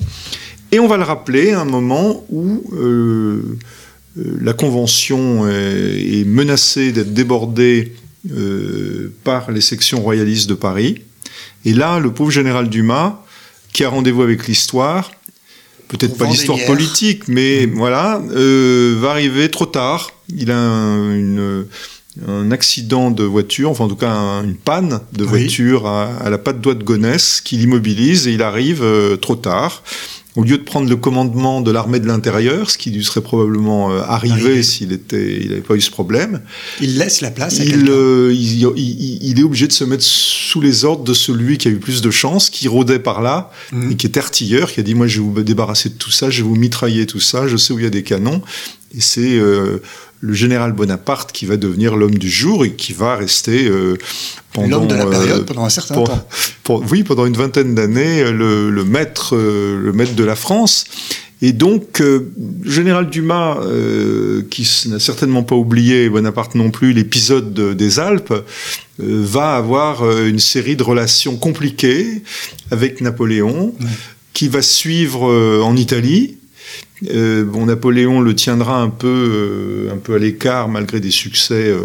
Et on va le rappeler à un moment où euh, la Convention est, est menacée d'être débordée par les sections royalistes de Paris. Et là, le pauvre général Dumas, qui a rendez-vous avec l'histoire, peut-être pas l'histoire politique, mais voilà, euh, va arriver trop tard. Il a un, une- un accident de voiture, enfin en tout cas un- une panne de Oui. voiture à, à la patte doigt de Gonesse qui l'immobilise et il arrive euh, trop tard. Au lieu de prendre le commandement de l'armée de l'intérieur, ce qui lui serait probablement euh, arrivé s'il était, il n'avait pas eu ce problème, Il laisse la place à il, euh, il, il- il est obligé de se mettre sous les ordres de celui qui a eu plus de chance, qui rôdait par là, Mhm. et qui est artilleur, qui a dit moi je vais vous débarrasser de tout ça, je vais vous mitrailler tout ça, je sais où il y a des canons. Et c'est euh, le général Bonaparte qui va devenir l'homme du jour et qui va rester euh, pendant L'homme de la période euh, pendant un certain pour- temps. pour- oui, pendant une vingtaine d'années, euh, le, le maître, euh, le maître de la France. Et donc, euh, général Dumas, euh, qui n'a certainement pas oublié, Bonaparte non plus, l'épisode de- des Alpes, euh, va avoir une série de relations compliquées avec Napoléon, qui va suivre en Italie. Euh, bon, Napoléon le tiendra un peu, euh, un peu à l'écart malgré des succès euh,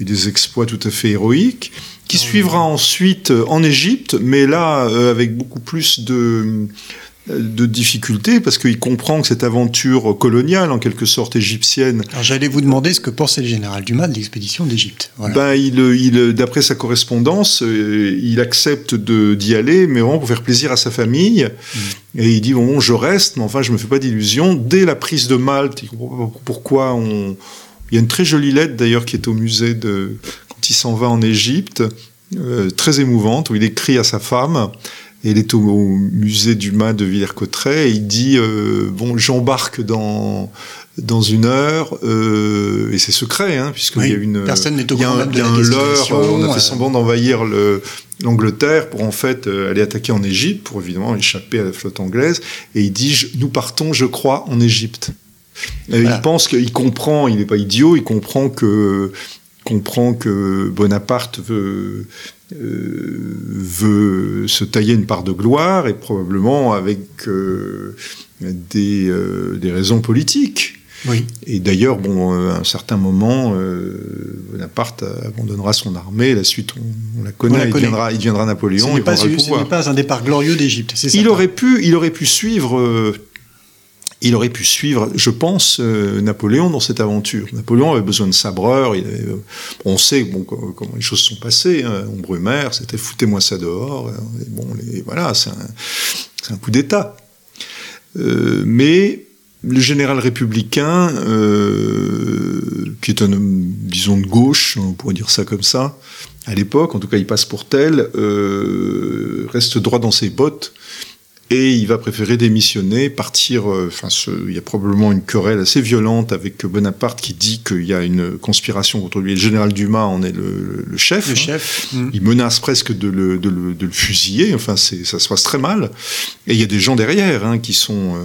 et des exploits tout à fait héroïques, qui suivra ensuite euh, en Égypte, mais là euh, avec beaucoup plus de, de difficultés, parce qu'il comprend que cette aventure coloniale, en quelque sorte égyptienne, Alors j'allais vous demander ce que pensait le général Dumas de l'expédition d'Égypte. Voilà. ben, il, il, d'après sa correspondance, euh, il accepte de, d'y aller, mais vraiment pour faire plaisir à sa famille. Et il dit bon, je reste, mais enfin, je me fais pas d'illusions. Dès la prise de Malte, il comprend pas pourquoi on. Il y a une très jolie lettre d'ailleurs qui est au musée de quand il s'en va en Égypte, euh, très émouvante, où il écrit à sa femme. Et il est au, au musée du Mas de Villers-Cotterêts et il dit euh, bon j'embarque dans dans une heure euh, et c'est secret hein, puisqu'il Oui, y a une personne n'est au courant de la un leurre, destination, euh, on a euh, fait semblant d'envahir le- l'Angleterre pour en fait euh, aller attaquer en Égypte pour évidemment échapper à la flotte anglaise. Et il dit je- nous partons je crois en Égypte. Voilà. il pense qu'il comprend il n'est pas idiot il comprend que comprend que Bonaparte veut euh, veut se tailler une part de gloire et probablement avec euh, des, euh, des raisons politiques Oui. et d'ailleurs, bon, euh, à un certain moment, euh, Bonaparte abandonnera son armée. La suite, on, on la connaît. On la il. Deviendra, il deviendra Napoléon. ce n'est pas un départ glorieux d'Égypte, Il aurait pu, il aurait pu suivre. euh, il aurait pu suivre, je pense, euh, Napoléon dans cette aventure. Napoléon avait besoin de sabreurs. Il avait, euh, on sait comment les choses sont passées. Hein. Brumaire, c'était foutez-moi ça dehors. et bon, voilà, c'est un, coup d'État. Euh, mais le général républicain, qui est un homme, disons, de gauche, on pourrait dire ça comme ça, à l'époque, en tout cas il passe pour tel, reste droit dans ses bottes, et il va préférer démissionner, partir. euh, Enfin, il y a probablement une querelle assez violente avec Bonaparte qui dit qu'il y a une conspiration contre lui. Et le général Dumas en est le, le chef. Le hein. chef. mm. Il menace presque de le, de le, de le fusiller. Enfin, ça se passe très mal. Et il y a des gens derrière hein, qui sont. euh,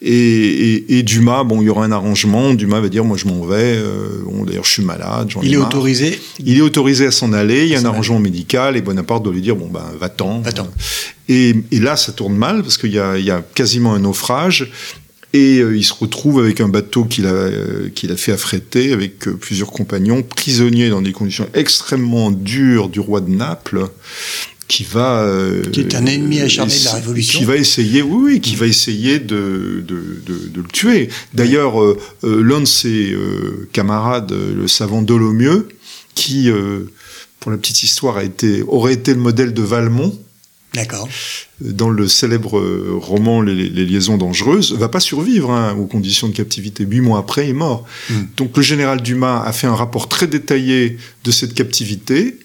et, et, et Dumas, bon, il y aura un arrangement. Dumas va dire, moi, je m'en vais. euh, bon, d'ailleurs, je suis malade. Il est marre. autorisé. Il est autorisé à s'en aller. Il y a un arrangement médical. Et Bonaparte doit lui dire, bon, ben, va-t'en. Va-t'en. Et, et là, ça tourne mal parce qu'il y a, il y a quasiment un naufrage. Et euh, il se retrouve avec un bateau qu'il a, euh, qu'il a fait affréter avec euh, plusieurs compagnons, prisonniers dans des conditions extrêmement dures du roi de Naples, qui va qui est un ennemi acharné de la révolution qui va essayer oui oui qui va essayer de, de, de, de le tuer d'ailleurs l'un de ses camarades le savant Dolomieu qui pour la petite histoire a été aurait été le modèle de Valmont D'accord. Dans le célèbre roman Les, les liaisons dangereuses, va pas survivre hein, aux conditions de captivité. Huit mois après, il est mort. Mm. Donc le général Dumas a fait un rapport très détaillé de cette captivité,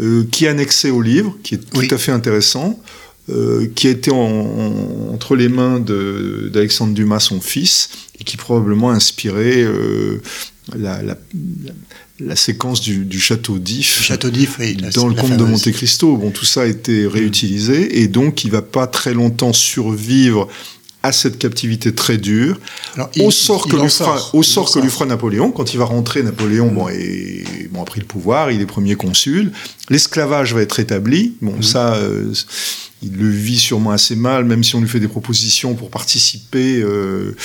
euh, qui est annexé au livre, qui est tout à fait intéressant, euh, qui a été en- en- entre les mains d'Alexandre Dumas, son fils, et qui probablement a inspiré euh, la, la- la séquence du, du château d'If Château d'If, oui, la- dans le comte de. Monte Cristo. Bon, tout ça a été réutilisé et donc il va pas très longtemps survivre à cette captivité très dure. Alors, au sort que lui fera, sort. au Il sort en que lui sort. fera Napoléon quand il va rentrer. Napoléon, bon, a pris le pouvoir, il est premier consul. L'esclavage va être établi. Bon, ça, euh, il le vit sûrement assez mal, même si on lui fait des propositions pour participer. euh,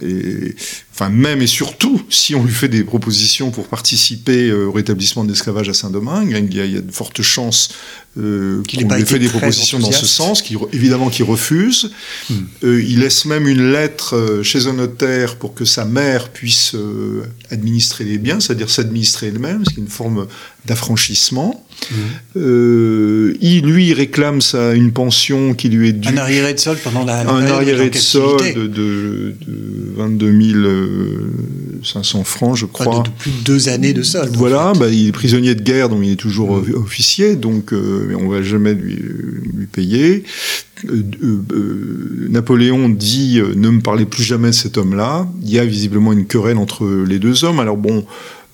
et, enfin, même et surtout, si on lui fait des propositions pour participer euh, au rétablissement de l'esclavage à Saint-Domingue, il y, a, il y a de fortes chances euh, Qu'il qu'on lui fait des propositions dans ce sens, évidemment qu'il refuse. Hmm. Euh, il laisse même une lettre chez un notaire pour que sa mère puisse euh, administrer les biens, c'est-à-dire s'administrer elle-même, ce qui est une forme d'affranchissement. Euh, il, lui, réclame une pension qui lui est due Un arriéré de sol pendant la. un arriéré de solde de, de 22 500 francs, je Enfin, crois. de, de plus de deux années de solde. en Voilà, fait. bah, il est prisonnier de guerre, donc il est toujours Mm. officier, donc euh, on va jamais lui, lui payer. Euh, euh, euh, Napoléon dit ne me parlez plus jamais de cet homme-là. Il y a visiblement une querelle entre les deux hommes. Alors bon,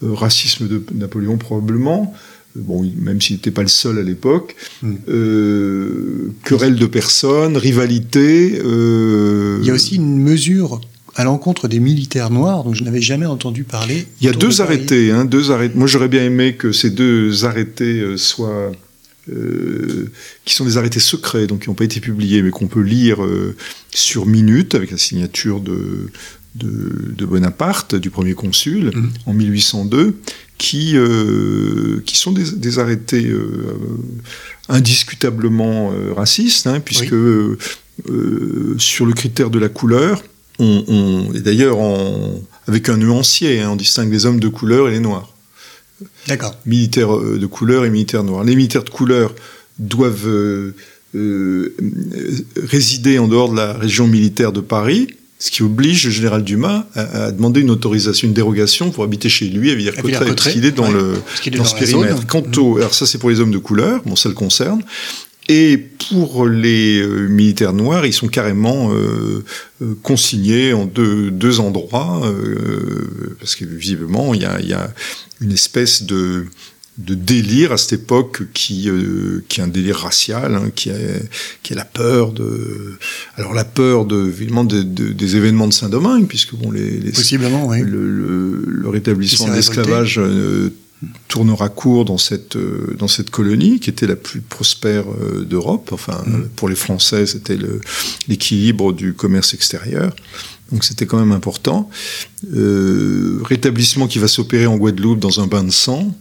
racisme de Napoléon probablement. Bon, même s'il n'était pas le seul à l'époque, Mm. Querelle de personnes, rivalité. Il y a aussi une mesure à l'encontre des militaires noirs dont je n'avais jamais entendu parler. Il y a de deux arrêtés, hein, deux arrêtés. Moi, j'aurais bien aimé que ces deux arrêtés euh, soient, euh, qui sont des arrêtés secrets, donc qui n'ont pas été publiés, mais qu'on peut lire euh, sur minute avec la signature de, de, de Bonaparte, du premier consul, Mhm. en 1802, qui, euh, qui sont des, des arrêtés indiscutablement racistes, hein, puisque sur le critère de la couleur, on, on- et d'ailleurs avec un nuancier, hein, on distingue les hommes de couleur et les noirs. D'accord. Militaires euh, de couleur et militaires noirs. Les militaires de couleur doivent euh, euh, résider en dehors de la région militaire de Paris, ce qui oblige le général Dumas à, à demander une autorisation, une dérogation pour habiter chez lui à Villers-Cotterêts, parce qu'il est dans ouais. le, Parce qu'il est dans dans ce la périmètre. zone. Quant au, alors ça c'est pour les hommes de couleur, bon ça le concerne. Et pour les euh, militaires noirs, ils sont carrément euh, euh, consignés en deux, deux endroits, euh, parce que visiblement il y a, y a une espèce de, de délire à cette époque qui, euh, qui est un délire racial, hein, qui, est, qui est la peur de, alors la peur de, évidemment de- de- des événements de Saint-Domingue, puisque bon les, les Possiblement, oui. le, le- le rétablissement de l'esclavage euh, tournera court dans cette, euh, dans cette colonie qui était la plus prospère euh, d'Europe. Enfin, Mm. pour les Français, c'était l'équilibre du commerce extérieur. Donc c'était quand même important. Euh, rétablissement qui va s'opérer en Guadeloupe dans un bain de sang.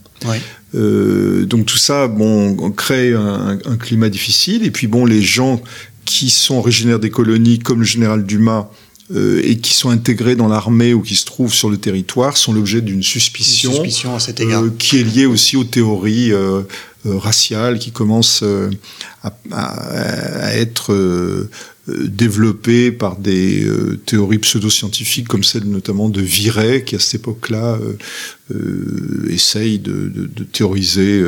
Euh, donc tout ça, bon, on crée un, un climat difficile. Et puis bon, les gens qui sont originaires des colonies, comme le général Dumas, euh, et qui sont intégrés dans l'armée ou qui se trouvent sur le territoire, sont l'objet d'une Une suspicion, suspicion à cet égard. euh, qui est liée aussi aux théories euh, raciales qui commencent à, à- à être développées par des théories pseudo-scientifiques comme celle notamment de Viret, qui à cette époque-là essaye de, de- de théoriser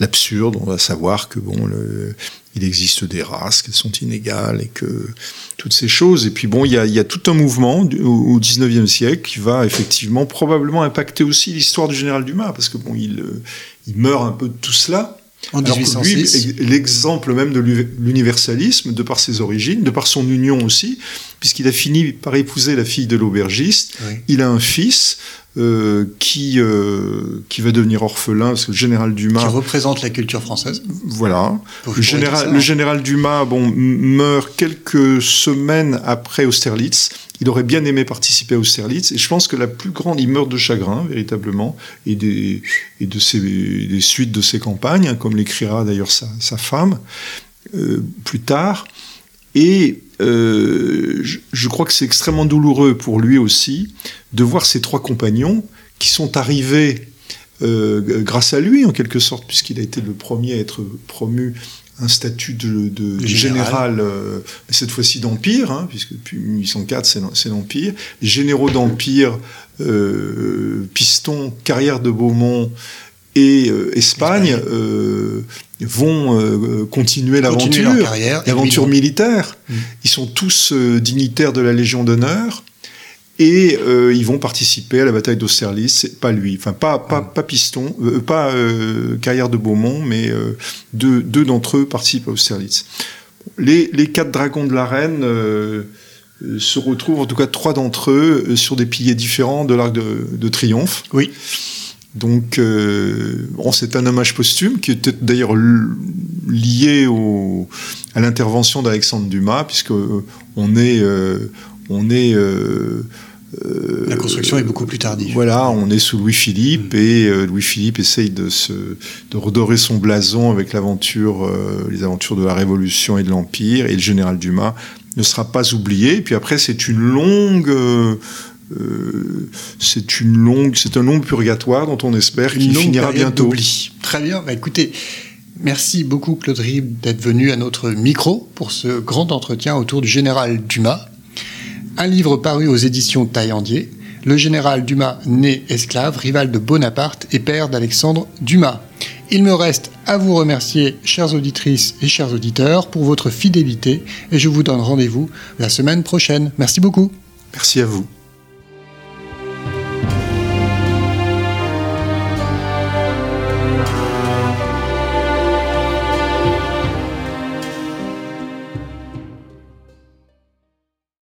l'absurde. On va savoir que bon, le- il existe des races, qu'elles sont inégales et que toutes ces choses. Et puis bon, il y a, tout un mouvement au au 19e siècle qui va effectivement probablement impacter aussi l'histoire du général Dumas, parce que bon, il, euh, il meurt un peu de tout cela. En Alors que 1806. lui, l'exemple même de l'u- l'universalisme, de par ses origines, de par son union aussi, puisqu'il a fini par épouser la fille de l'aubergiste, Oui. il a un fils euh, qui, euh, qui va devenir orphelin, parce que le général Qui Dumas, représente la culture française. voilà, le général, ça, le général Dumas bon, meurt quelques semaines après Austerlitz. Il aurait bien aimé participer à Austerlitz. Et je pense que la plus grande, il meurt de chagrin, véritablement, et des, suites de ses campagnes, hein, comme l'écrira d'ailleurs sa, femme euh, plus tard. Et euh, je, je, crois que c'est extrêmement douloureux pour lui aussi de voir ses trois compagnons qui sont arrivés euh, grâce à lui, en quelque sorte, puisqu'il a été le premier à être promu un statut de, de général, général euh, cette fois-ci d'empire, hein, puisque depuis 1804 c'est l'empire. Les généraux d'empire, euh, Piston, Carrière de Beaumont et euh, Espagne vont continuer l'aventure, l'aventure militaire. Mmh. Ils sont tous dignitaires de la Légion d'honneur et euh, ils vont participer à la bataille d'Austerlitz. Pas lui, enfin pas pas, pas Piston, euh, pas euh, Carrière de Beaumont, mais deux, deux d'entre eux participent à Austerlitz. Les, les quatre dragons de la reine se retrouvent, en tout cas trois d'entre eux, sur des piliers différents de l'arc de, de, triomphe. Oui. Donc, bon, c'est un hommage posthume qui était d'ailleurs lié au, à l'intervention d'Alexandre Dumas, puisque on est on est euh, la construction est beaucoup plus tardive. Voilà, on est sous Louis-Philippe mmh. et euh, Louis-Philippe essaye de, se, de redorer son blason avec l'aventure, euh, les aventures de la Révolution et de l'Empire, et le général Dumas ne sera pas oublié. Et puis après, c'est une longue... Euh, c'est une longue, c'est un long purgatoire dont on espère qu'il finira bientôt. Très bien. Bah, écoutez, merci beaucoup Claude Rib d'être venu à notre micro pour ce grand entretien autour du général Dumas un livre paru aux éditions Taillandier, le général Dumas né esclave, rival de Bonaparte et père d'Alexandre Dumas. Il me reste à vous remercier, chères auditrices et chers auditeurs, pour votre fidélité et je vous donne rendez-vous la semaine prochaine. Merci beaucoup. Merci à vous.